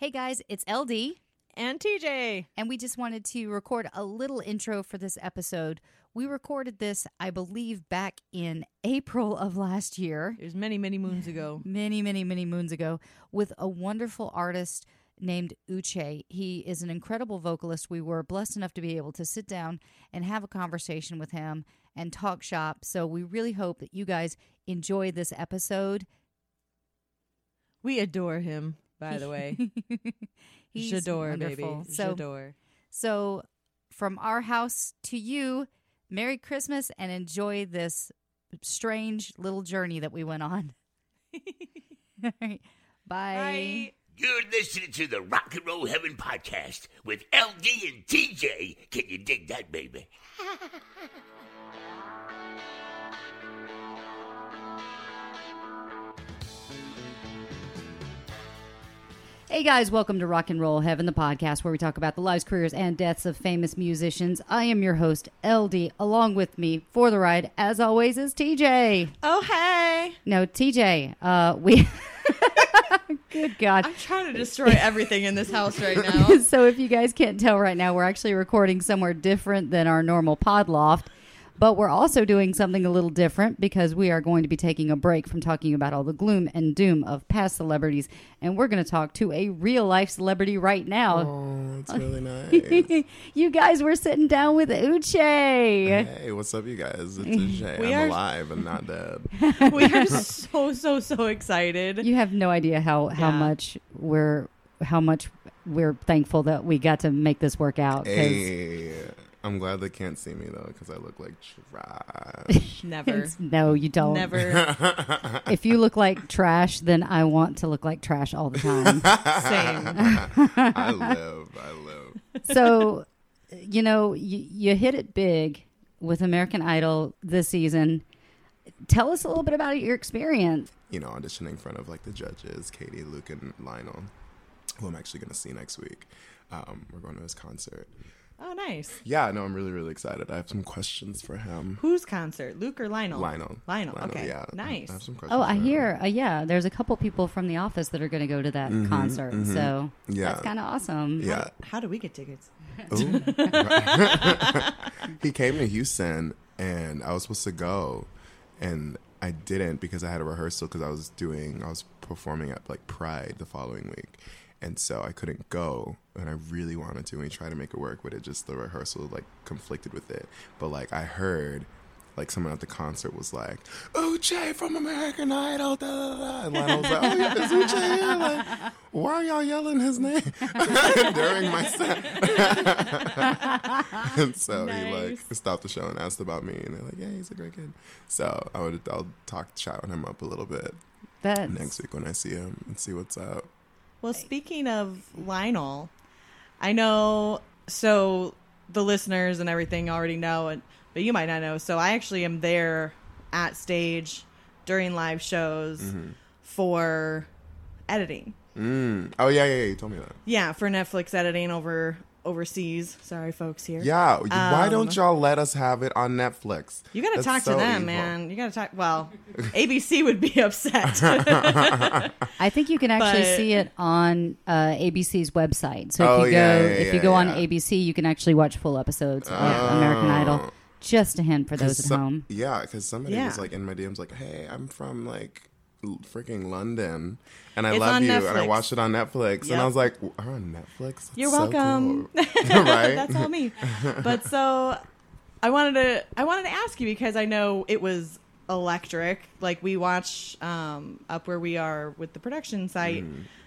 Hey guys, it's LD, and TJ. and we just wanted to record a little intro for this episode. We recorded this, I believe, back in April of last year, It was many, many moons ago. many, many, many moons ago, with a wonderful artist named Uche. He is an incredible vocalist. We were blessed enough to be able to sit down and have a conversation with him and talk shop. So we really hope that you guys enjoy this episode. We adore him, by the way. He's J'adore, wonderful. baby. So, J'adore. so from our house to you, Merry Christmas and enjoy this strange little journey that we went on. All right. Bye. You're listening to the Rock and Roll Heaven podcast with LD and TJ. Can you dig that, baby? Hey guys, welcome to Rock and Roll Heaven, the podcast where we talk about the lives, careers, and deaths of famous musicians. I am your host, LD. Along with me for the ride, as always, is TJ. Oh, hey. No, TJ. Uh, we. Good God. I'm trying to destroy everything in this house right now. so if you guys can't tell right now, we're actually recording somewhere different than our normal pod loft. But we're also doing something a little different because we are going to be taking a break from talking about all the gloom and doom of past celebrities. And we're going to talk to a real life celebrity right now. Oh, it's really nice. you guys were sitting down with Uche. hey, what's up, you guys? It's Uche. We I'm are- alive and not dead. we are so, so, so excited. You have no idea how, how Yeah. much we're how much we're thankful that we got to make this work out. Hey, I'm glad they can't see me though, because I look like trash. Never. no, you don't. Never. If you look like trash, then I want to look like trash all the time. Same. I live. I live. so, you know, you, you hit it big with American Idol this season. Tell us a little bit about your experience. You know, auditioning in front of like the judges, Katy, Luke, and Lionel, who I'm actually going to see next week. Um, we're going to his concert. Oh, nice. Yeah, no, I'm really, really excited. I have some questions for him. Whose concert? Luke or Lionel? Lionel. Lionel. Okay. Yeah. Nice. I have some questions Oh, I for him. hear. Uh, yeah, there's a couple people from the office that are going to go to that concert. So Mm-hmm, Yeah. that's kind of awesome. Yeah. How do we get tickets? He came to Houston and I was supposed to go and I didn't because I had a rehearsal because I was doing I was performing at like Pride the following week. And so I couldn't go and I really wanted to and we tried to make it work but it just the rehearsal like conflicted with it. But like I heard like someone at the concert was like, Uche from American Idol, da, da, da. and Lionel was like, oh yeah, is Uche here? Like, why are y'all yelling his name during my set? and so he like stopped the show and asked about me, and they're like, "Yeah, he's a great kid." So I would I'll talk chat him up a little bit That's next week when I see him and see what's up. Well, speaking of Lionel, I know. So the listeners and everything already know, and but you might not know. So I actually am there at stage during live shows for editing. Mm. Oh yeah, yeah, yeah. You told me that. Yeah, for Netflix editing over overseas. Sorry, folks here. Yeah. why Um, don't y'all let us have it on Netflix? You got to That's talk so to them, evil. man. You got to talk. Well, ABC would be upset. I think you can actually But- see it on uh, ABC's website. So if Oh, you go, yeah, yeah, if you go on yeah. ABC, you can actually watch full episodes of American Idol. Just a hint for those at some- home. Yeah, because somebody Yeah. was like in my DMs like, "Hey, I'm from like freaking London, and I It's love on you, and I watched it on Netflix, and I was like, "We're on Netflix? That's You're so welcome. cool." right? That's all me. But so I wanted to I wanted to ask you because I know it was electric. Like we watch um, up where we are with the production site.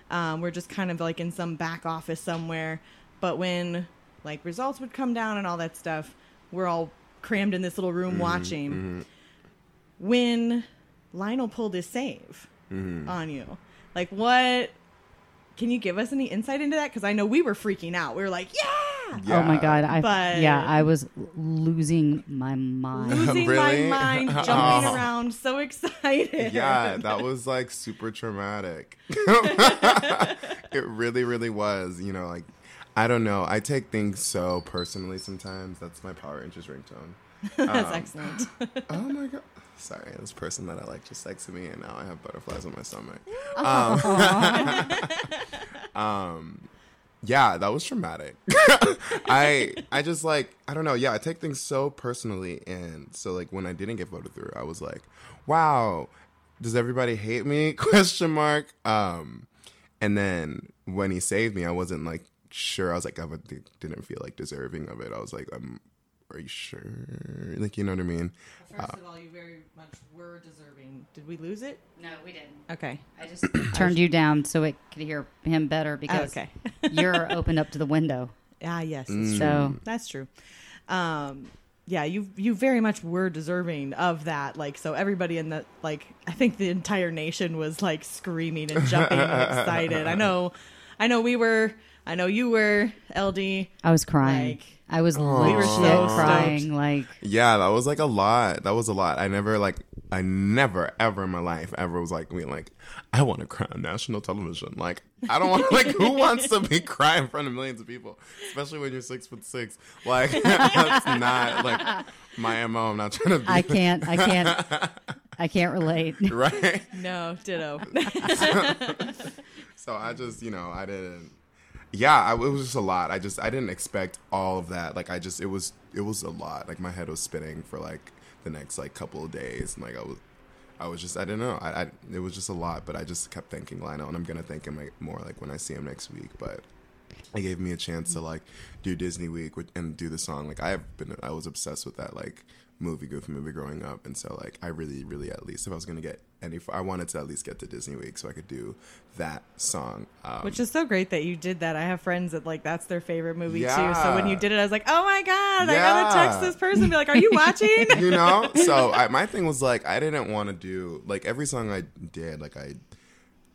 Um, we're just kind of like in some back office somewhere. But when like results would come down and all that stuff, we're all crammed in this little room mm-hmm, watching. Mm-hmm. When Lionel pulled his save mm-hmm. on you, like what? Can you give us any insight into that? Because I know we were freaking out. We were like, "Yeah, Yeah. Oh my god! I But- yeah, I was losing my mind. losing Really? my mind, jumping Oh. around, so excited. Yeah, that was like super traumatic. it really, really was. You know, like I don't know. I take things so personally sometimes. That's my Power Rangers ringtone. that's Um, excellent. Oh my god. Sorry, this person that I like just texted me, and now I have butterflies on my stomach. Um, yeah, that was traumatic. I I just like I don't know. Yeah, I take things so personally, and so like when I didn't get voted through, I was like, wow, does everybody hate me? Question mark. Um, and then when he saved me, I wasn't like sure. I was like, I didn't feel like deserving of it. I was like, um, are you sure? Like, you know what I mean? First of all, you very much were deserving. Did we lose it? No, we didn't. Okay. I just turned you down so it could hear him better because okay. you're opened up to the window. Ah, yes. it's Mm. true. So That's true. Um, yeah, you you very much were deserving of that. Like, so everybody in the like, I think the entire nation was like screaming and jumping and excited. I know, I know we were. I know you were. LD. I was crying. Like, I was we legit were so crying. Like Yeah, that was like a lot. That was a lot. I never like I never ever in my life ever was like being like I want to cry on national television. Like I don't want like who wants to be crying in front of millions of people, especially when you're six foot six. Like that's not like my mo. I'm not trying to be I can't. I can't. I can't relate. right. No, ditto. So I just, you know, I didn't. Yeah, I, it was just a lot. I just, I didn't expect all of that. Like, I just, it was, it was a lot. Like, my head was spinning for like the next like couple of days, and like I was, I was just, I don't know. I, I it was just a lot. But I just kept thanking Lionel, and I'm gonna thank him like more like when I see him next week. But it gave me a chance to like do Disney Week and do the song. Like I have been, I was obsessed with that like movie, Goofy movie growing up, and so like I really, really at least if I was gonna get any, I wanted to at least get to Disney Week so I could do that song. Um, Which is so great that you did that. I have friends that like that's their favorite movie too. So when you did it, I was like, oh my god, I gotta text this person be like, are you watching? you know so I, my thing was like i didn't want to do like every song i did like i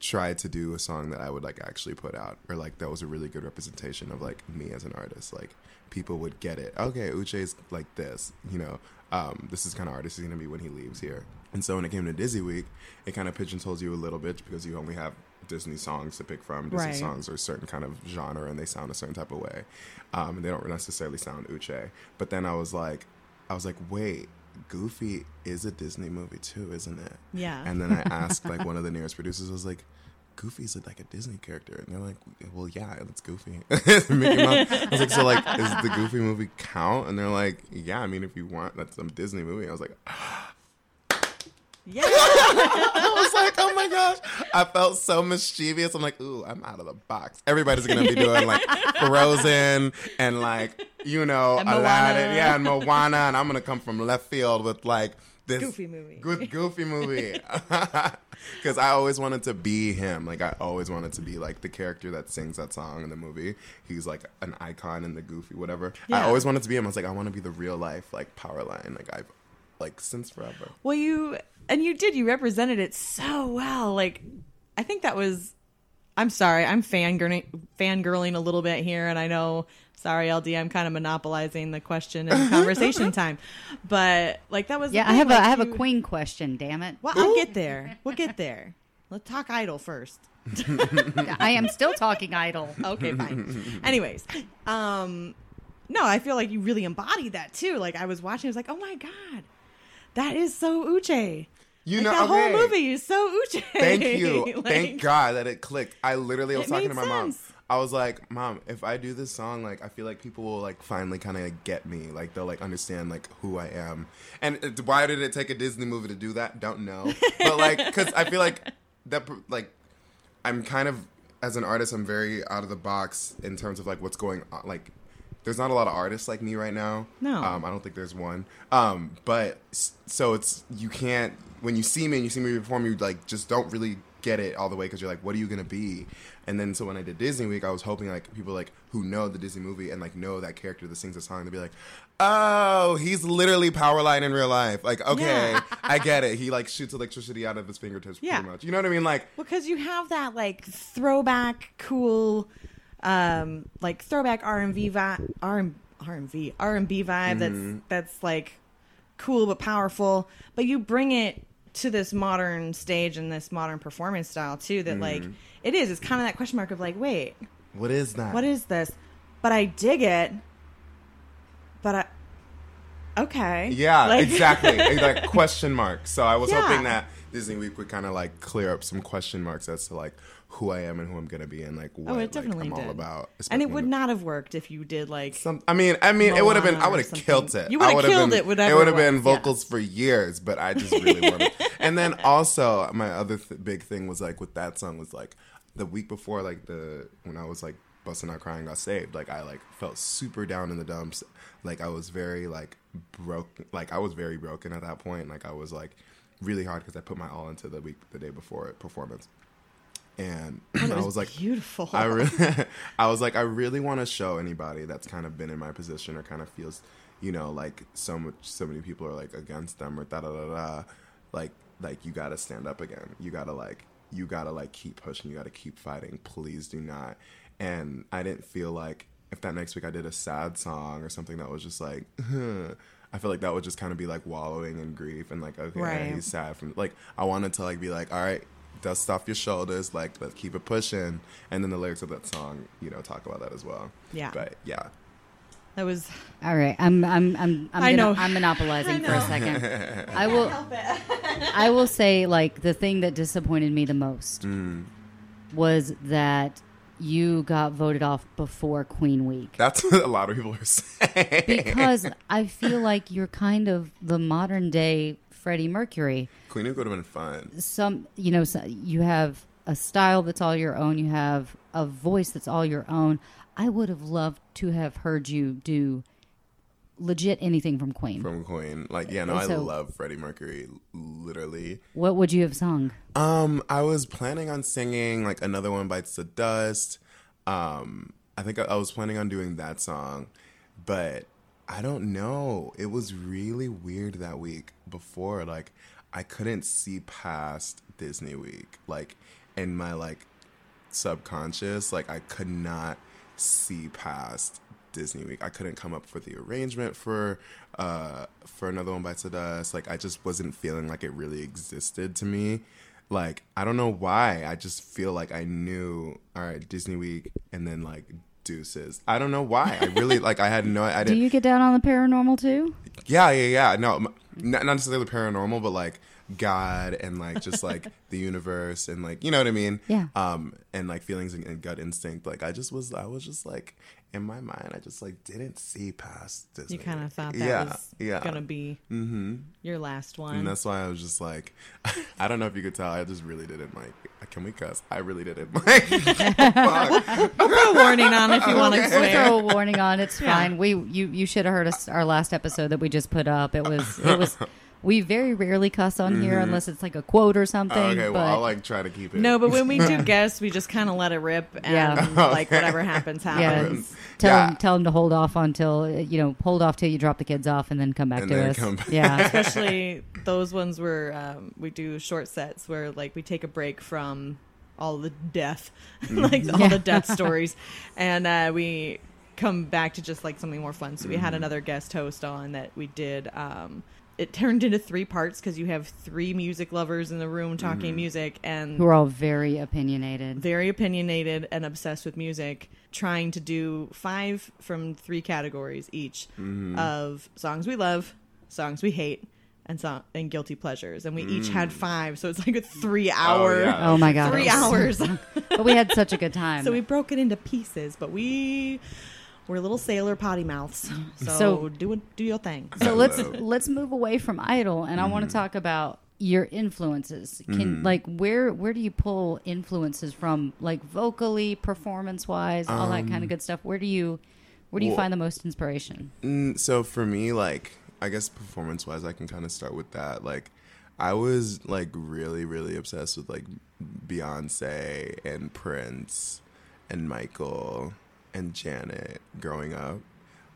tried to do a song that i would like actually put out or like that was a really good representation of like me as an artist like people would get it okay uche's like this you know um, this is kind of artist he's gonna be when he leaves here and so when it came to disney week it kind of pigeonholes you a little bit because you only have disney songs to pick from disney Right. songs are a certain kind of genre and they sound a certain type of way um, and they don't necessarily sound uche but then i was like I was like, wait, Goofy is a Disney movie too, isn't it? Yeah. And then I asked like one of the nearest producers, I was like, Goofy's like a Disney character, and they're like, well, yeah, it's Goofy. Mickey Mouse. I was like, so like, is the Goofy movie count? And they're like, yeah, I mean, if you want, that's some Disney movie. I was like, yeah. I was like, oh my gosh. I felt so mischievous. I'm like, ooh, I'm out of the box. Everybody's gonna be doing like Frozen and like, you know, And Aladdin, Moana. yeah, and Moana, and I'm gonna come from left field with like this Goofy movie. good goofy movie. Because I always wanted to be him. Like I always wanted to be like the character that sings that song in the movie. He's like an icon in the goofy whatever. I always wanted to be him. I was like, I want to be the real life like Powerline. Like I've like since forever. Well, you and you did. You represented it so well. Like, I think that was. I'm sorry. I'm fangirling, fangirling a little bit here, and I know. Sorry, LD. I'm kind of monopolizing the question and conversation time, but like that was. Yeah, I have a like, I have a queen question. Damn it! Well, I'll get there. We'll get there. Let's talk idol first. I am still talking idol. Okay, fine. Anyways, um, no, I feel like you really embodied that too. Like I was watching, I was like, oh my god, that is so Uche. You Like, know, that okay. whole movie is so Uche. Thank you. Like, Thank God that it clicked. I literally was talking to my mom. I was like, "Mom, if I do this song, like, I feel like people will like finally kind of get me. Like, they'll like understand like who I am." And uh, it, why did it take a Disney movie to do that? Don't know. But like, because I feel like that, like, I'm kind of as an artist, I'm very out of the box in terms of like what's going on. Like, there's not a lot of artists like me right now. No. um, I don't think there's one. Um, but so it's you can't when you see me and you see me perform, you like just don't really get it all the way because you're like, what are you gonna be? And then so when I did Disney Week, I was hoping like people like who know the Disney movie and like know that character that sings the song, they'd be like, oh, he's literally Powerline in real life. Like, okay, Yeah. I get it. He like shoots electricity out of his fingertips, Yeah. pretty much. You know what I mean? Like, because you have that like throwback, cool, um, like throwback R and V vibe, R and R and V R and B vibe. Mm-hmm. That's that's like cool but powerful. But you bring it to this modern stage and this modern performance style too. That like Mm-hmm. it is. It's kind of that question mark of like, wait, what is that? what is this? But I dig it. But I. Okay. Yeah, Like- exactly. like question mark. So I was Yeah. hoping that Disney Week would kind of like clear up some question marks as to like who I am and who I'm gonna be and like what oh, it like, definitely I'm did. all about. and it would not have worked if you did like Some, I mean, I mean, it would have been. I would have killed it. You would've would've killed been- it, whatever It would have been vocals yes. for years, but I just really wanted. And then also, my other th- big thing was like with that song was like the week before, like the when I was like busting out crying, got saved. Like I like felt super down in the dumps. Like I was very like broken. Like I was very broken at that point. Like I was like really hard because I put my all into the week, the day before performance. And I was like, beautiful. I really, I was like, I really want to show anybody that's kind of been in my position or kind of feels, you know, like so much, so many people are like against them or da da da da, like, like you got to stand up again. You got to like, you got to like keep pushing. You got to keep fighting. Please do not. And I didn't feel like if that next week I did a sad song or something that was just like, I feel like that would just kind of be like wallowing in grief and like, okay, Right. he's sad from like I wanted to like be like, all right, dust off your shoulders, like let's keep it pushing, and then the lyrics of that song, you know, talk about that as well. Yeah. but yeah, that was All right, I'm I'm I'm I'm, I gonna, know. I'm monopolizing I for a second. I will I will say like the thing that disappointed me the most Mm. was that you got voted off before Queen Week. that's what a lot of people are saying. because I feel like you're kind of the modern day Freddie Mercury. Queen Week would have been fun. Some, you know, so you have a style that's all your own. You have a voice that's all your own. I would have loved to have heard you do legit anything from Queen. From Queen, like yeah, no, I love Freddie Mercury, literally. what would you have sung? Um, I was planning on singing like another one bites the dust. Um, I think I, I was planning on doing that song, but I don't know. It was really weird that week before. Like, I couldn't see past Disney Week. Like, in my like subconscious, like I could not see past Disney Week. I couldn't come up for the arrangement for uh for another one bites the dust. Like I just wasn't feeling like it really existed to me. Like I don't know why. I just feel like I knew all right, Disney Week and then like deuces. I don't know why. I really like I had no I Do didn't Do you get down on the paranormal too? yeah, yeah, yeah. No, m- not, not necessarily paranormal, but like God and like just like the universe and like you know what I mean. Yeah. Um, and like feelings and, and gut instinct. Like I just was, I was just like in my mind, I just like didn't see past Disney. you kind of thought that yeah, was yeah. gonna be Mm-hmm. your last one. And that's why I was just like, I don't know if you could tell, I just really didn't like. Can we cuss? I really didn't like. Fuck. Put a warning on if you want to We'll swear. throw a warning on. It's Yeah. fine. We you you should have heard us our last episode that we just put up. It was it was. We very rarely cuss on here unless it's like a quote or something. Mm-hmm. okay, well, but I'll like try to keep it. No, but when we do guests, we just kind of let it rip, and Yeah. like whatever happens, yeah, happens. tell Yeah. them tell them to hold off until uh, you know hold off till you drop the kids off and then come back And to then us. come back. Yeah, Especially those ones where um, we do short sets where like we take a break from all the death, like all Yeah. the death stories, and uh, we come back to just like something more fun. So we had another guest host on that we did. Um, it turned into three parts because you have three music lovers in the room talking mm-hmm. music and who are all very opinionated. very opinionated and obsessed with music, trying to do five from three categories each mm-hmm. of songs we love, songs we hate, and song and guilty pleasures. And we each mm. had five, so it's like a three hour, oh, yeah. Oh my god, three it was- hours. but we had such a good time. so we broke it into pieces, but we were little sailor potty mouths. So, So- do do your thing. So I let's let's move away from Idol, and I want to mm-hmm. talk about your influences. Can mm. like where where do you pull influences from, like vocally, performance wise, all that kind of um, good stuff? Where do you where do you well- find the most inspiration? Mm, so for me, like, I guess performance wise, I can kind of start with that. Like, I was like really, really obsessed with like Beyonce and Prince and Michael and Janet growing up.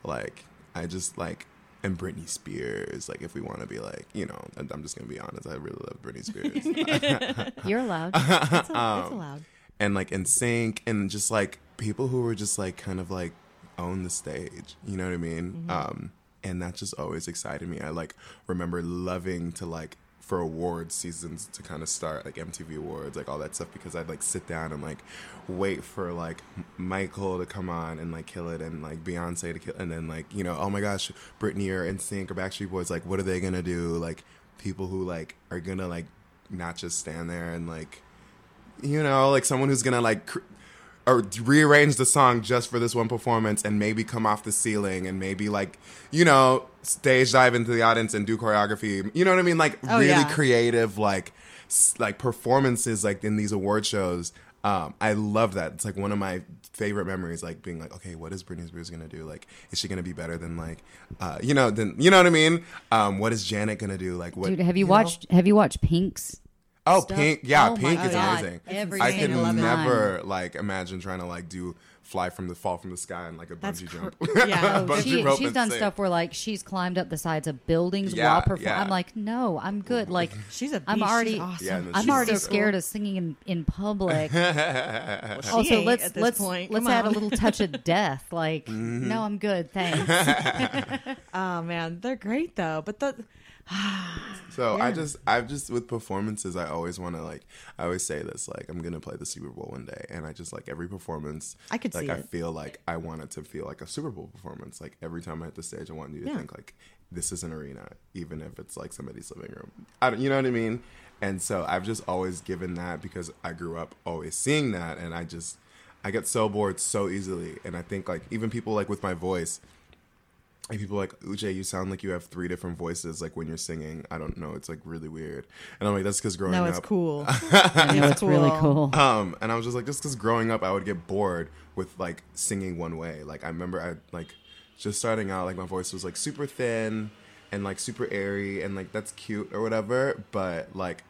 Like, I just like, and Britney Spears. Like, if we want to be like, you know, and I'm just gonna be honest, I really love Britney Spears. You're allowed. It's, a- it's Um, allowed. and like NSYNC and just like people who were just like kind of like own the stage you know what i mean um and that just always excited me i like remember loving to like for awards seasons to kind of start like mtv awards like all that stuff because i'd like sit down and like wait for like michael to come on and like kill it and like beyonce to kill and then like you know oh my gosh britney or NSYNC or backstreet boys like what are they gonna do like people who like are gonna like not just stand there and like, you know, like someone who's gonna like. Cr- or rearrange the song just for this one performance and maybe come off the ceiling and maybe like you know stage dive into the audience and do choreography. You know what i mean? Like Oh, really yeah. creative like like performances like in these award shows. Um i love that. It's like one of my favorite memories like being like okay what is britney spears gonna do? Like is she gonna be better than like uh you know then you know what i mean? Um what is janet gonna do? Like what Dude, have you, know? watched have you watched Pink's Oh, stuff? pink. Yeah, Oh pink is God. amazing. Every I could single time. never like imagine trying to like do fly from the fall from the sky and like a That's bungee cr- jump. yeah. Bungee she, rope she's done sing. stuff where like she's climbed up the sides of buildings Yeah, while performing. yeah. I'm like, no, I'm good. Like She's a I'm already- She's awesome. Yeah, no, I'm already so scared of singing in, in public. She also, let's let's point. let's Come add a little touch of death. Like, Mm-hmm. no, I'm good, thanks. Oh man, they're great though. But the So I just, I've just with performances, I always want to like, I always say this like, I'm gonna play the Super Bowl one day, and I just like every performance. I could like I it. feel like I want it to feel like a Super Bowl performance. Like every time I hit the stage, I want you to Yeah. think like this is an arena, even if it's like somebody's living room. I don't, you know what I mean? And so I've just always given that because I grew up always seeing that, and I just I get so bored so easily, and I think like even people like with my voice like people are like Uche, you sound like you have three different voices. Like when you're singing, I don't know, it's like really weird. And I'm like, that's because growing no, up, it's cool. I know it's really cool. um, and I was just like, just because growing up, I would get bored with like singing one way. Like I remember, I like just starting out, like my voice was like super thin and like super airy, and like that's cute or whatever. But like,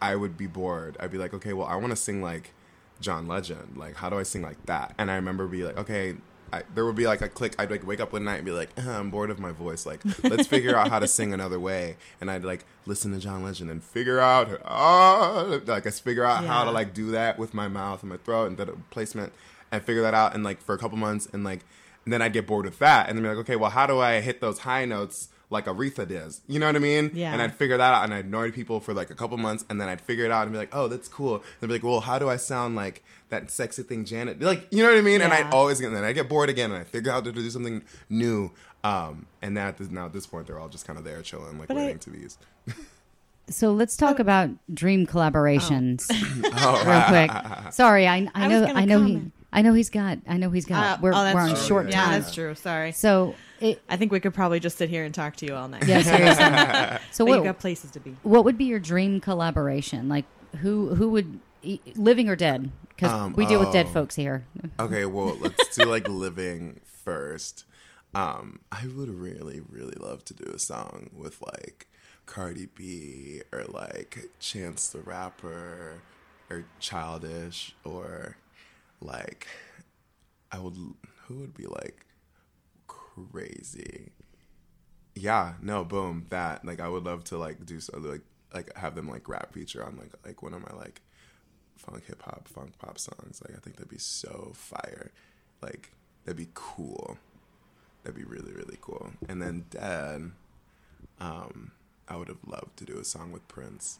I would be bored. I'd be like, okay, well, I want to sing like John Legend. Like, how do I sing like that? And I remember be like, okay. I, there would be like a click. I'd like wake up one night and be like, "Uh, "I'm bored of my voice. Like, let's figure out how to sing another way." And I'd like listen to John Legend and figure out, ah, like I figure out how to like do that with my mouth and my throat and the placement, and figure that out. And like for a couple months, and like, and then I'd get bored with that, and then be like, okay, well, how do I hit those high notes like Aretha does? You know what I mean? Yeah. And I'd figure that out, and I'd annoy people for like a couple months, and then I'd figure it out and be like, oh, that's cool. And I'd be like, well, how do I sound like that sexy thing, Janet? Like, you know what I mean? And I'd always get, and then I get bored again, and I figure out to do something new. Um, and now at this, now at this point, they're all just kind of there chilling, like But I- waiting to be used. So let's talk about dream collaborations Oh, real quick. Sorry, I, I I know gonna I know he. I know he's got I know he's got Uh, we're, oh, we're on true. short Yeah, time. that's true. Sorry. So it, I think we could probably just sit here and talk to you all night. yeah, seriously. So But you got places to be. what would be your dream collaboration? Like who who would e- living or dead? Because Um, we deal with dead oh. folks here. Okay, well, let's do like living first. Um, I would really, really love to do a song with like Cardi B or like Chance the Rapper or Childish or like I would who would be like crazy. Yeah, no, boom, that like I would love to like do something like like have them like rap feature on like like one of my like funk hip hop funk pop songs. Like I think that'd be so fire. Like that'd be cool. That'd be really really cool. And then Dad, um, I would have loved to do a song with Prince.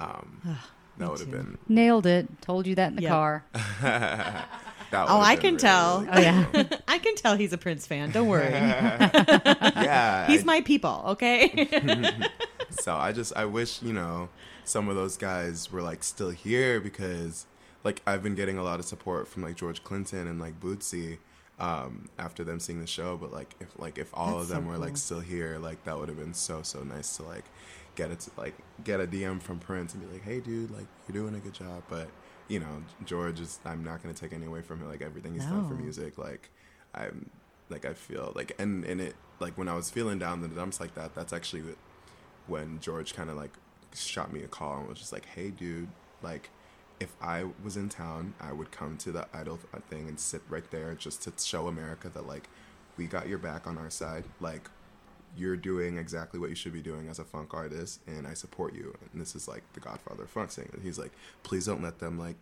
Um, that would have been. Nailed it. Told you that in the Yep. car. Oh, I can really, tell. really Oh yeah. I can tell he's a Prince fan. Don't worry. yeah, He's I- my people, okay? So I just I wish you know some of those guys were like still here because like I've been getting a lot of support from like George Clinton and like Bootsy um, after them seeing the show. But like if like if all That's of them so were cool. like still here, like that would have been so so nice to like get it like get a DM from Prince and be like, hey dude, like you're doing a good job. But you know George is I'm not gonna take any away from him. Like everything he's done for music, like I'm like I feel like and and it like when I was feeling down the dumps like that, that's actually when George kind of like shot me a call and was just like, "Hey, dude, like." If I was in town, I would come to the idol thing and sit right there just to show America that like we got your back on our side. Like you're doing exactly what you should be doing as a funk artist, and I support you. And this is like the Godfather of funk saying it. He's like, please don't let them like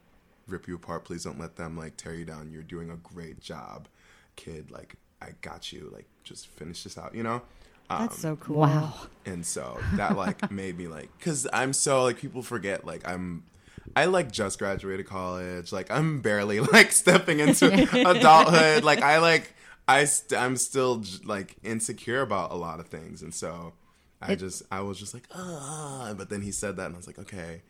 rip you apart. Please don't let them like tear you down. You're doing a great job, kid. Like I got you. Like just finish this out. You know. Um, That's so cool. Wow. and so that like made me like because i'm so like people forget like i'm i like just graduated college like i'm barely like stepping into adulthood like i like i st- i'm still j- like insecure about a lot of things and so I It- just I was just like ah, but then he said that and I was like okay.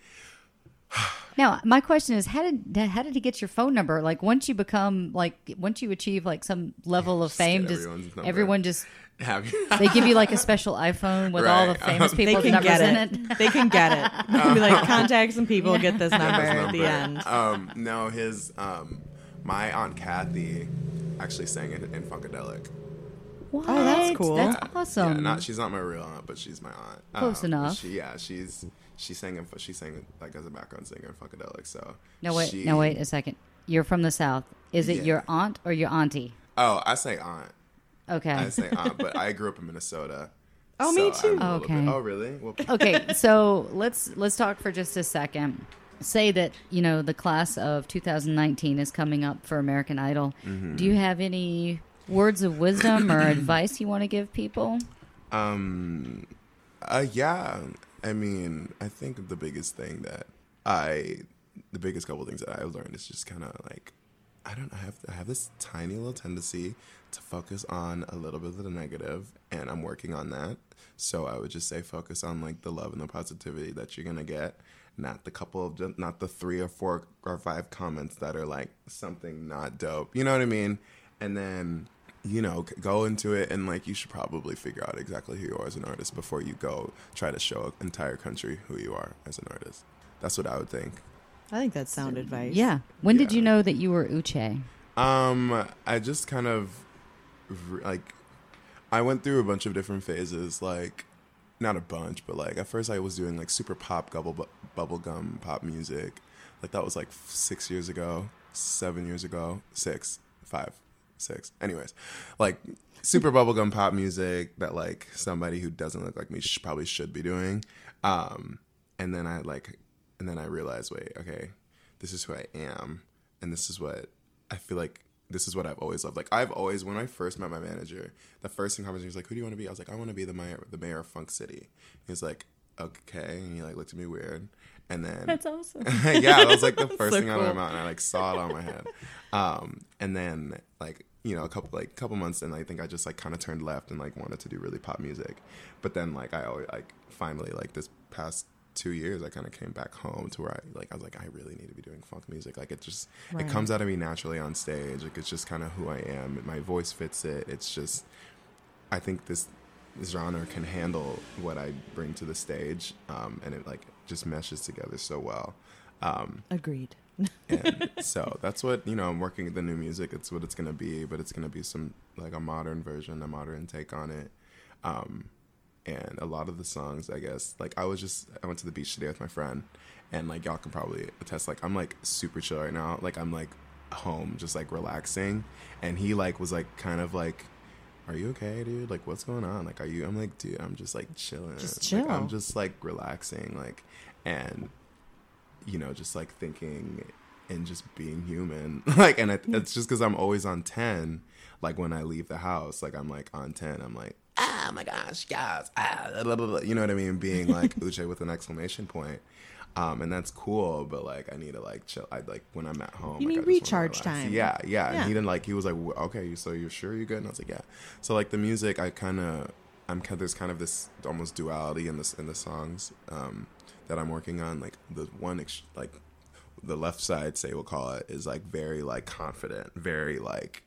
Now, my question is, how did how did he get your phone number? Like, once you become like, once you achieve like some level of fame, does everyone just Have they give you like a special iPhone with all the famous Um, They people's can numbers get in it. it? They can get it. They be like, contact some people, get this number his at the end. Um, no, his um, my aunt Kathy actually sang it in Funkadelic. What? Oh, that's cool. That's Yeah, awesome. Yeah, not she's not my real aunt, but she's my aunt. Close Um, enough. She, yeah, she's she sang in, she sang like as a background singer in Funkadelic. So no wait, she- no wait a second. You're from the South. Is it Yeah. your aunt or your auntie? Oh, I say aunt. Okay. I say aunt, but I grew up in Minnesota. Oh, me too. I'm a little Okay. bit- oh, really? Well, okay, so let's let's talk for just a second. Say that you know the class of 2019 is coming up for American Idol. Mm-hmm. Do you have any words of wisdom or advice you want to give people? Um, uh, yeah. I mean, I think the biggest thing that I, the biggest couple things that I've learned is just kind of like, I don't I have, I have this tiny little tendency to focus on a little bit of the negative, and I'm working on that. So I would just say focus on like the love and the positivity that you're gonna get, not the couple of, not the three or four or five comments that are like something not dope. You know what I mean? And then you know, go into it and like you should probably figure out exactly who you are as an artist before you go try to show an entire country who you are as an artist. That's what I would think. I think that's sound advice. Yeah. When did you know that you were Uche? Um, I just kind of like I went through a bunch of different phases, like not a bunch, but like at first I was doing like super pop bubble bubblegum pop music. Like that was like 6 years ago, 7 years ago, 6, 5, 6. Anyways, like super bubblegum pop music that like somebody who doesn't look like me sh- probably should be doing. Um and then I like and then I realized, wait, okay, this is who I am and this is what I feel like this is what I've always loved. Like I've always, when I first met my manager, the first thing conversation was like, "Who do you want to be?" I was like, "I want to be the mayor, the mayor of Funk City." He's like, "Okay," and he like looked at me weird, and then that's awesome. yeah, that was like the first So thing out of my cool. mouth, and I like saw it on my head. Um, and then like you know a couple like couple months, and I think I just like kind of turned left and like wanted to do really pop music. But then like I always like finally like this past two years, I kind of came back home to where I like I was like I really need to be doing funk music. Like it just Right. it comes out of me naturally on stage. Like it's just kind of who I am. My voice fits it. It's just I think this genre can handle what I bring to the stage, um, and it like just meshes together so well. Um, Agreed. and so that's what you know. I'm working the new music. It's what it's gonna be, but it's gonna be some like a modern version, a modern take on it. Um, and a lot of the songs, I guess, like I was just I went to the beach today with my friend, and like y'all can probably attest. Like I'm like super chill right now. Like I'm like home, just like relaxing, and he like was like kind of like. Are you okay, dude? Like, what's going on? Like, are you? I'm like, dude, I'm just like chilling. Just Like, chill. I'm just like relaxing, like, and you know, just like thinking and just being human. Like, and it, it's just because I'm always on 10. Like, when I leave the house, like, I'm like on 10. I'm like, ah, my gosh, yes. Ah, blah, blah, blah. You know what I mean? Being like Uche with an exclamation point. Um, and that's cool, but like, I need to like chill. I like when I'm at home. You like, need I just wanna recharge time. Yeah, yeah. And he didn't like, he was like, okay, so you're sure you're good? And I was like, yeah. So, like, the music, I kind of, I'm kind there's kind of this almost duality in this in the songs um, that I'm working on. Like the one ex- like the left side, say we'll call it, is like very like confident, very like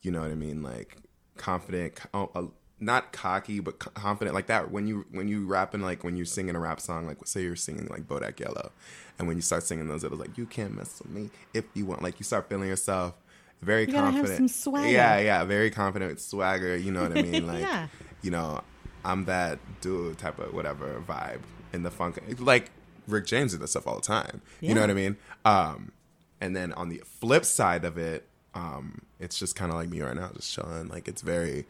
you know what I mean, like confident, oh, not cocky, but confident, like that. When you when you rapping, like when you're singing a rap song, like say you're singing like Bodak Yellow, and when you start singing those, it was like you can't mess with me if you want. Like you start feeling yourself. Very You confident. some swagger. Yeah, yeah, very confident swagger. You know what I mean? Like, Yeah. you know, I'm that dude type of whatever vibe in the funk. Like Rick James did that stuff all the time. You know what I mean? Um, and then on the flip side of it, um, it's just kind of like me right now, just chilling. Like it's very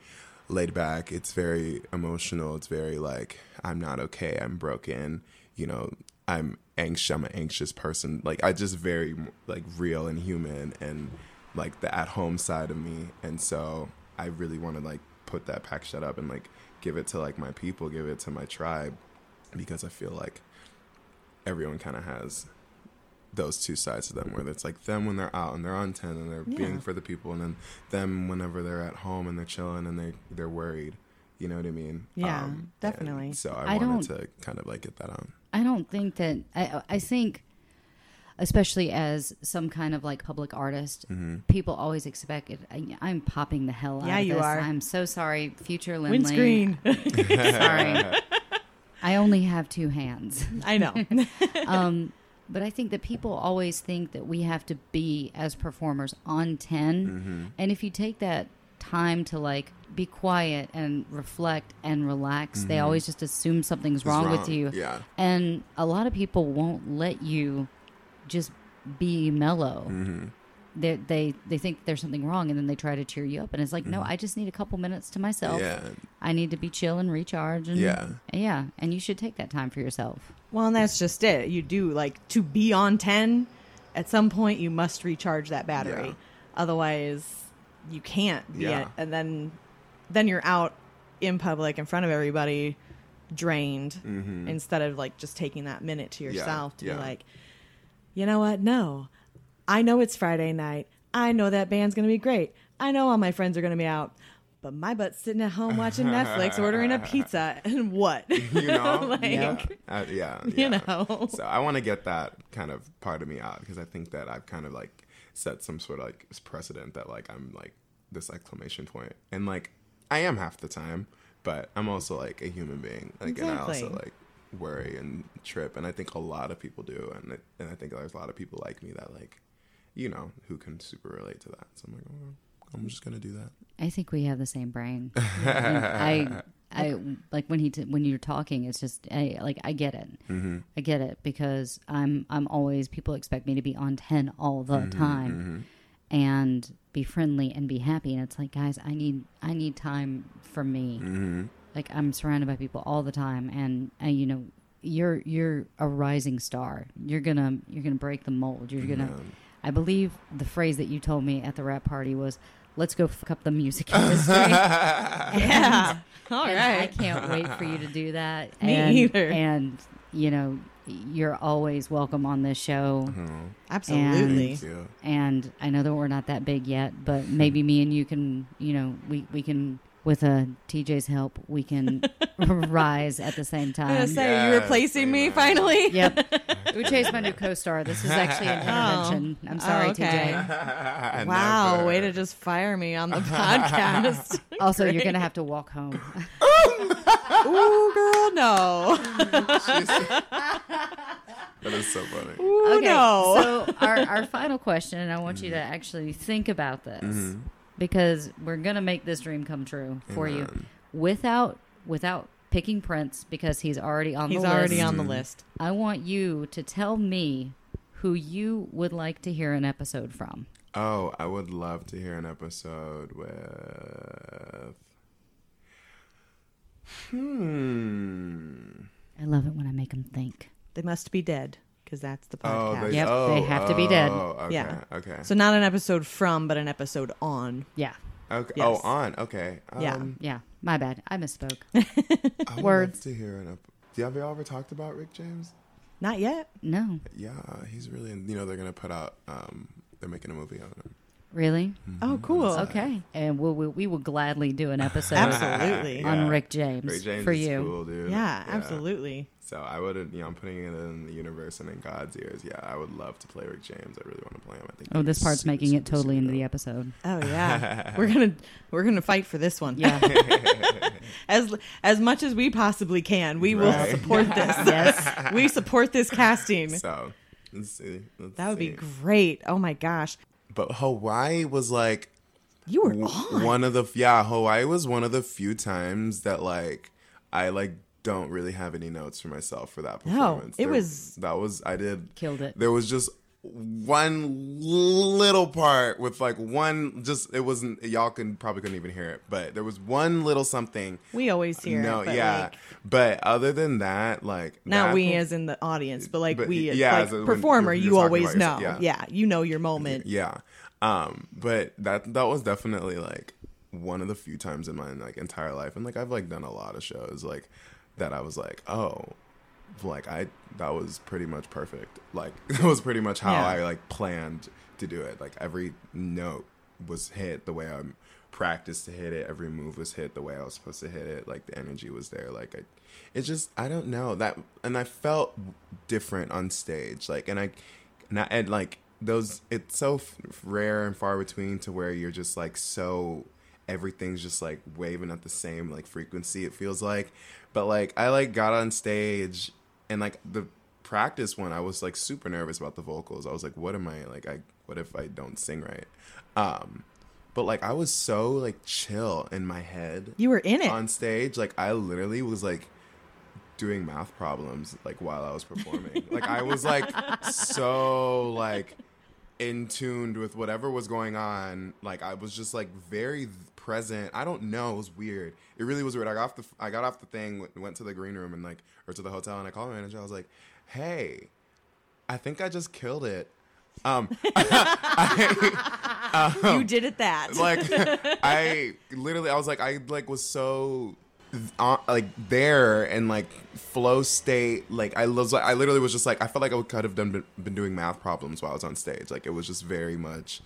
laid back. It's very emotional. It's very like I'm not okay. I'm broken. You know, I'm anxious. I'm an anxious person. Like I just very like real and human and like the at home side of me. And so I really want to like put that pack shut up and like give it to like my people, give it to my tribe, because I feel like everyone kind of has those two sides of them where it's like them when they're out and they're on 10 and they're Yeah. being for the people and then them whenever they're at home and they're chilling and they they're worried You know what I mean? Yeah, and definitely. So I, I wanted don't- to kind of like get that on. I don't think that I I think especially as some kind of like public artist, Mm-hmm. people always expect it. I, I'm popping the hell out Yeah, of you this. are. I'm so sorry, future Lindley. Windscreen. sorry. I only have two hands. I know. Um, but I think that people always think that we have to be as performers on 10. Mm-hmm. And if you take that time to like be quiet and reflect and relax, they always just assume something's wrong, with you. Yeah. And a lot of people won't let you just be mellow. Mm-hmm. They, they they think there's something wrong and then they try to cheer you up and it's like no I just need a couple minutes to myself Mm-hmm. Yeah. I need to be chill and recharge and Yeah. yeah and you should take that time for yourself well, and that's just it. You do like to be on 10, at some point you must recharge that battery. Yeah. Otherwise, you can't be Yeah. it. And then then you're out in public in front of everybody drained instead of like just taking that minute to Mm-hmm. Yeah, yourself to yeah. be like, you know what? No. I know it's Friday night. I know that band's going to be great. I know all my friends are going to be out. But my butt's sitting at home watching Netflix, ordering a pizza, and what? You know? Like, yeah. Uh, yeah. you know. So I want to get that kind of part of me out because I think that I've kind of like set some sort of like precedent that like I'm like this exclamation point and like I am half the time, but I'm also like a human being. Like and I also like worry and trip, and I think a lot of people do, and it, and I think there's a lot of people like me that like you know who can super relate to that. So I'm like, oh, I'm just gonna do that. I think we have the same brain. I, I like when he t- when you're talking, it's just I, like I get it. Mm-hmm. I get it because I'm I'm always people expect me to be on ten all the Mm-hmm, time and be friendly and be happy, and it's like guys, I need I need time for me. Mm-hmm. Like I'm surrounded by people all the time, and, and you know you're you're a rising star. You're gonna you're gonna break the mold. You're gonna. I believe the phrase that you told me at the wrap party was, "Let's go fuck up the music industry." Yeah. All And I can't wait for you to do that. Me and, either. And you know, you're always welcome on this show. Absolutely. Thank you. And I know that we're not that big yet, but maybe me and you can, you know, we we can with uh, TJ's help, we can rise at the same time. I'm gonna time. say, are you Yes, replacing me amen. finally? Yep. Uche's my new co-star. This is actually an intervention. I'm sorry, Oh, okay. TJ. Wow, Never. way to just fire me on the podcast. Also, you're gonna have to walk home. Ooh, girl, no. That is so funny. Ooh, okay, no. so our, our final question, and I want you to actually think about this Mm-hmm. because we're gonna make this dream come true for you without without picking Prince because he's already on He's the already list. He's already on the list. I want you to tell me who you would like to hear an episode from. Oh, I would love to hear an episode with. Hmm. I love it when I make them think. They must be dead because that's the Oh, podcast. they, Yep, oh, they have to be dead. oh, Okay, Yeah. okay. So not an episode from, but an episode on. Yeah, okay. yes. Oh, on. Okay. Yeah. Um, yeah. My bad. I misspoke. I would Words. love to hear an. Ep- have you ever talked about Rick James? Not yet. No, Yeah, he's really. You know, they're gonna put out. Um, they're making a movie on him. Really. Mm-hmm. Oh, cool. Okay, and we'll, we we will gladly do an episode Absolutely. on Yeah. Rick James, Rick James for is you. cool, dude. Yeah, absolutely. So I would, you know, I'm putting it in the universe and in God's ears. Yeah, I would love to play Rick James. I really want to play him. I think. Oh, this part's super, making it totally into the episode. Oh yeah. we're gonna we're gonna fight for this one. Yeah. As as much as we possibly can, we will support this. yes. We support this casting. So let's see. Let's That would be great. Oh my gosh. But Hawaii was like You were on. one of the yeah Hawaii was one of the few times that like I like don't really have any notes for myself for that performance. No, it There- was- that was I did Killed it. There was just one little part with like one just it wasn't y'all can probably couldn't even hear it but there was one little something We always hear no it. But yeah like, but other than that like not we as in the audience, but like But we as yeah, like as performer, you're- you you're talking always know. Yeah. yeah. you know your moment. Yeah. Um, but that that was definitely like one of the few times in my like entire life, and like I've like done a lot of shows like that. I was like, oh, like I that was pretty much perfect. Like it was pretty much how Yeah. I like planned to do it. Like every note was hit the way I'm practiced to hit it. Every move was hit the way I was supposed to hit it. Like the energy was there. Like I, it just I don't know that, and I felt different on stage. Like and I, and, I, and like those, it's so f- rare and far between to where you're just like so everything's just like waving at the same like frequency. It feels like, but like I like got on stage and like the practice one, I was like super nervous about the vocals. I was like, what am I like? I what if I don't sing right? Um, but like I was so like chill in my head You were in it. on stage. Like I literally was like doing math problems like while I was performing. like I was like so like in tuned with whatever was going on. Like I was just like very present. I don't know. It was weird. It really was weird. I got off the I got off the thing, went- to the green room and like or to the hotel, and I called my manager. I was like, "Hey, I think I just killed it." Um, you did it that. like I literally I was like I like was so uh, like there and like flow state like I was like I literally was just like I felt like I would could have done been, been doing math problems while I was on stage like it was just very much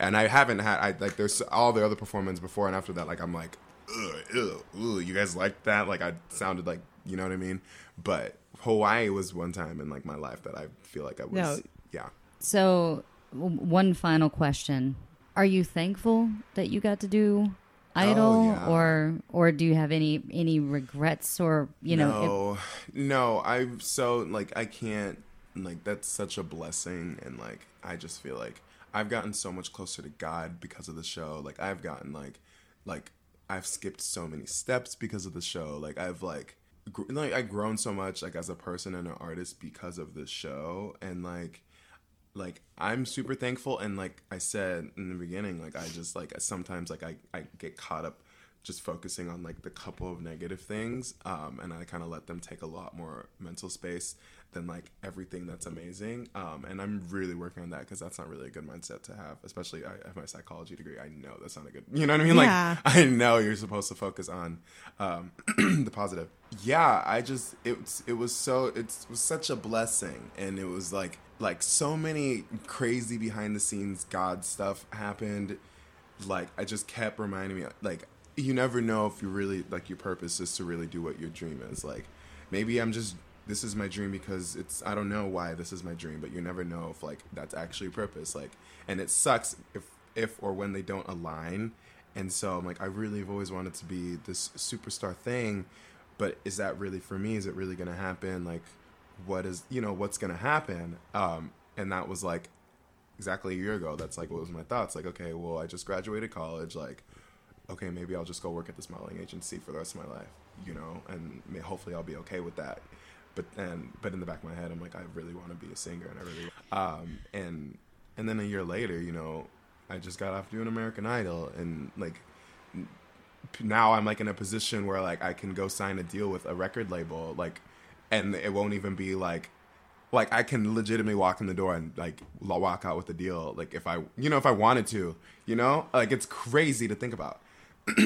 and I haven't had I like there's all the other performances before and after that like I'm like ugh, ugh, ugh, you guys like that like I sounded like you know what I mean but Hawaii was one time in like my life that I feel like I was No. yeah So, one final question: Are you thankful that you got to do Idol, Oh, yeah. or or do you have any any regrets, or you know? no no i'm so like i can't like that's such a blessing and like i just feel like i've gotten so much closer to god because of the show. Like i've gotten like like i've skipped so many steps because of the show. Like i've like gr- like i've grown so much like as a person and an artist because of the show. And like like I'm super thankful. And like I said in the beginning like I just like sometimes like I, I get caught up just focusing on like the couple of negative things um and I kind of let them take a lot more mental space than like everything that's amazing um and I'm really working on that because that's not really a good mindset to have especially I have my psychology degree I know that's not a good you know what I mean Yeah. like I know you're supposed to focus on um, the positive. Yeah, I just it it was so it was such a blessing, and it was like like so many crazy behind the scenes God stuff happened. Like I just kept reminding me like you never know if you really like your purpose is to really do what your dream is. Like maybe I'm just this is my dream because it's I don't know why this is my dream, but you never know if like that's actually purpose. Like and it sucks if if or when they don't align. And so I'm like I really have always wanted to be this superstar thing, but is that really for me? Is it really gonna happen? Like what is you know, what's gonna happen? Um and that was like exactly a year ago. That's like what was my thoughts. Like, okay, well I just graduated college, like okay, maybe I'll just go work at this modeling agency for the rest of my life, you know, and hopefully I'll be okay with that. But then, but in the back of my head, I'm like, I really want to be a singer, and I really, um, and and then a year later, you know, I just got off doing American Idol, and like now I'm like in a position where like I can go sign a deal with a record label, like, and it won't even be like like I can legitimately walk in the door and like walk out with a deal like if I you know if I wanted to you know? Like it's crazy to think about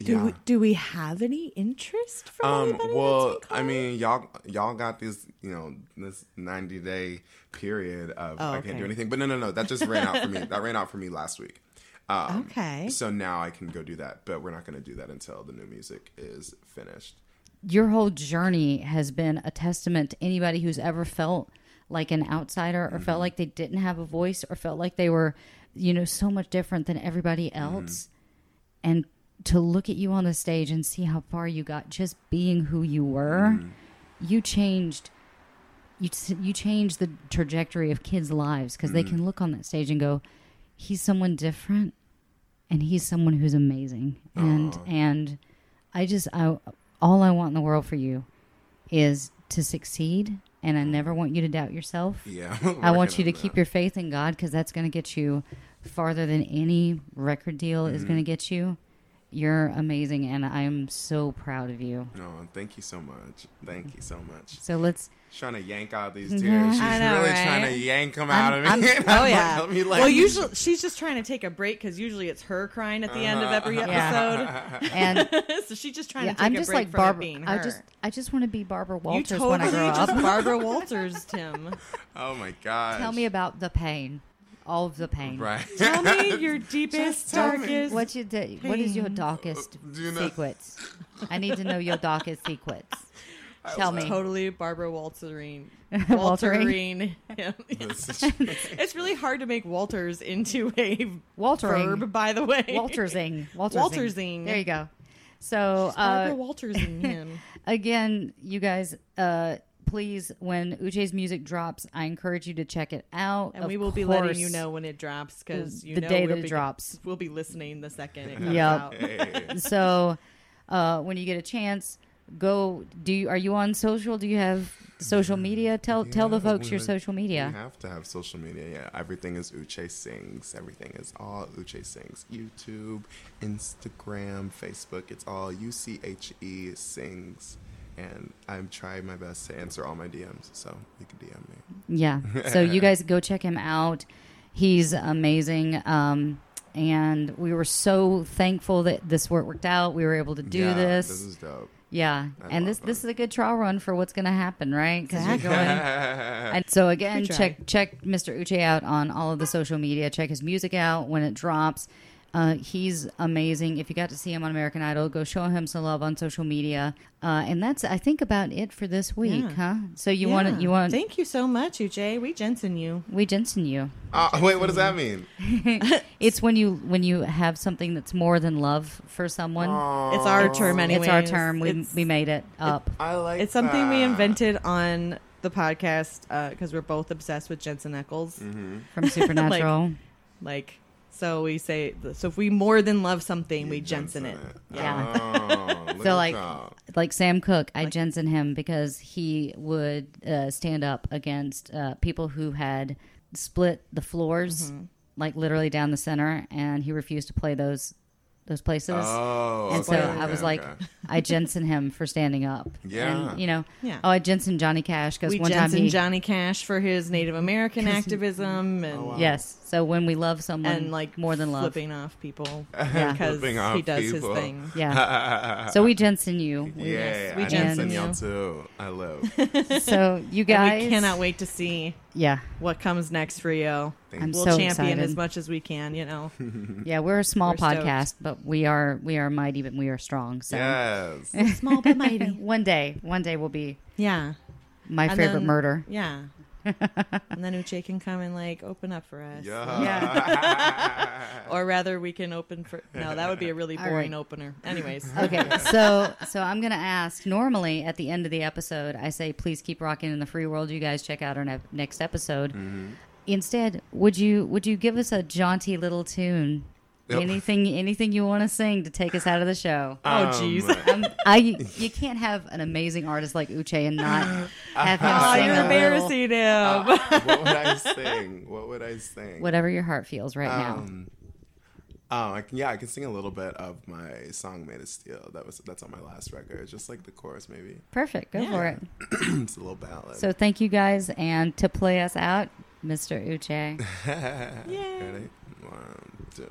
do, yeah. we, do we have any interest from um anybody well that's I mean y'all y'all got this you know this 90 day period of Oh, I can't okay. do anything. But no no no that just ran out for me. That ran out for me last week. Um, Okay. so now I can go do that but we're not going to do that until the new music is finished. Your whole journey has been a testament to anybody who's ever felt like an outsider or felt like they didn't have a voice or felt like they were, you know, so much different than everybody else. And to look at you on the stage and see how far you got just being who you were, you changed you you changed the trajectory of kids' lives because they can look on that stage and go, he's someone different and he's someone who's amazing. And and I just I all I want in the world for you is to succeed and I never want you to doubt yourself. yeah I want you to on keep your faith in God because that's going to get you farther than any record deal is Mm-hmm. going to get you. You're amazing, and I am so proud of you. no thank you so much thank you so much So let's. She's trying to yank out these tears. Yeah. She's know, really right? trying to yank them out I'm- of me. I'm- Oh I'm like, yeah. let me, like- well, usually she's just trying to take a break because usually it's her crying at the end of every uh-huh. Yeah. episode. And so she's just trying yeah, to take I'm a just break like from Barbara. being I her. just, I just want to be Barbara you Walters totally when I grow just up. Barbara Walters, Tim. Oh my god. Tell me about the pain. All of the pain. Right. Tell me your deepest, tell me. darkest. What you do, What is your darkest Do you know- secrets? I need to know your darkest secrets. Tell me. Totally Barbara Walterine. Waltering. Walterine. Yeah. it's really hard to make Walters into a Waltering. verb, by the way. Waltersing. Waltersing. Waltersing. There you go. So Barbara uh, Waltersing him. again, you guys, uh, please, when Uche's music drops, I encourage you to check it out. And Of we will be letting you know when it drops because you The know day we'll that it be, drops. We'll be listening the second it comes Yep. out. So uh, when you get a chance, go. Do you, are you on social? Do you have social media? Tell tell the folks we your social We media. have to have social media. Yeah, everything is Uche Sings. Everything is all Uche Sings. YouTube, Instagram, Facebook. It's all U C H E Sings. And I'm trying my best to answer all my DMs, so you can DM me. Yeah. So you guys go check him out. He's amazing. Um, and we were so thankful that this work worked out. We were able to do Yeah, this. This is dope. yeah. I And love this this it. is a good trial run for what's going to happen, right? 'Cause you're Exactly. going- and so again, check check Mr. Uche out on all of the social media. Check his music out when it drops. Uh, he's amazing. If you got to see him on American Idol, go show him some love on social media. Uh, and that's I think about it for this week, Yeah. huh? So you want to you want Thank you so much, UJ. We Jensen you. we Jensen you. Uh, wait, what does that mean? It's when you when you have something that's more than love for someone. It's our term anyway. it's our term. We It's- we made it up. I like It's something we invented on the podcast because we're both obsessed with Jensen Ackles. Mm-hmm. from Supernatural. Like, so we say, so if we more than love something, we Jensen it. Yeah. Oh, look So, at like, that. like Sam Cooke, I Jensen him because he would uh, stand up against uh, people who had split the floors, Mm-hmm. like literally down the center, and he refused to play those those places. Oh, and so okay, I okay, was like, okay. I Jensen him for standing up. Yeah. and, you know, Yeah. oh, I Jensen Johnny Cash because We one time Jensen he Johnny Cash for his Native American activism and Oh, wow. yes. So when we love someone and like more than love, flipping off people Yeah. because Flipping he does people. his thing. yeah. so we Jensen you. Yeah, Yes, we I Jensen Jensen y'all too. I love. So you And guys we cannot wait to see Yeah, what comes next for you. Thank I'm We'll so champion excited. as much as we can, you know. yeah. We're a small We're stoked. podcast, but we are we are mighty, but we are strong. So yes. Small but mighty. one day, one day we'll be Yeah. my And favorite then- murder. Yeah. and then Uche can come and like open up for us. Yeah. Or rather, we can open for. No, that would be a really boring right. opener. Anyways. Okay, so so I'm gonna ask. Normally, at the end of the episode, I say, "Please keep rocking in the free world." You guys check out our ne- next episode. Mm-hmm. Instead, would you would you give us a jaunty little tune? Yep. Anything anything you want to sing to take us out of the show? Oh, jeez. Um, I you can't have an amazing artist like Uche and not have him Oh, you're a little- embarrassing him. what would I sing? What would I sing? whatever your heart feels right now. Um, oh, I can, yeah, I can sing a little bit of my song "Made of Steel." That was that's on my last record, just like the chorus, maybe. Perfect, go Yeah. for it. it's a little ballad. So thank you guys, and to play us out, Mr. Uche. Ready? One, two,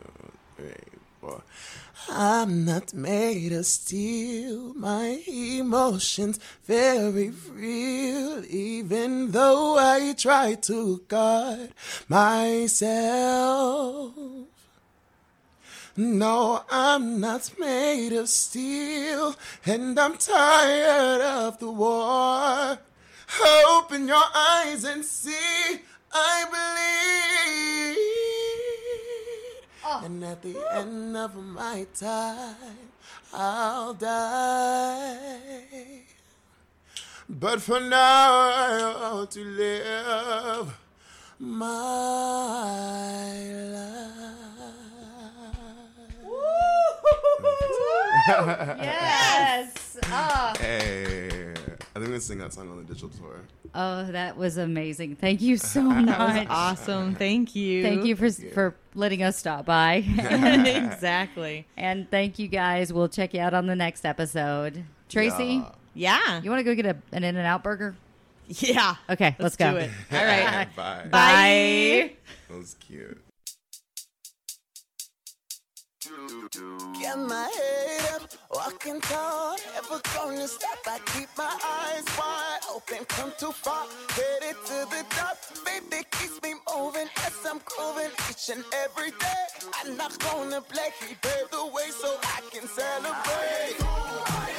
I'm not made of steel. My emotions very real, even though I try to guard myself. No, I'm not made of steel, and I'm tired of the war. Open your eyes and see, I bleed. And at the end of my time, I'll die. But for now, I want to live my life. Yes. Oh. Hey, I think we're sing that song on the digital tour. oh, that was amazing. Thank you so That much. was awesome. Thank you. Thank you for for letting us stop by. exactly. and thank you guys. We'll check you out on the next episode. Tracy, Yeah. Yeah. you want to go get a, an In and Out burger? Yeah. Okay, let's, Let's go. do it. All right. Bye. Bye. That was cute. Get my head up, walking tall, ever gonna stop? I keep my eyes wide open, come too far, headed to the top. Baby keeps me moving as I'm grooving each and every day. I'm not gonna play, he paved the way so I can celebrate.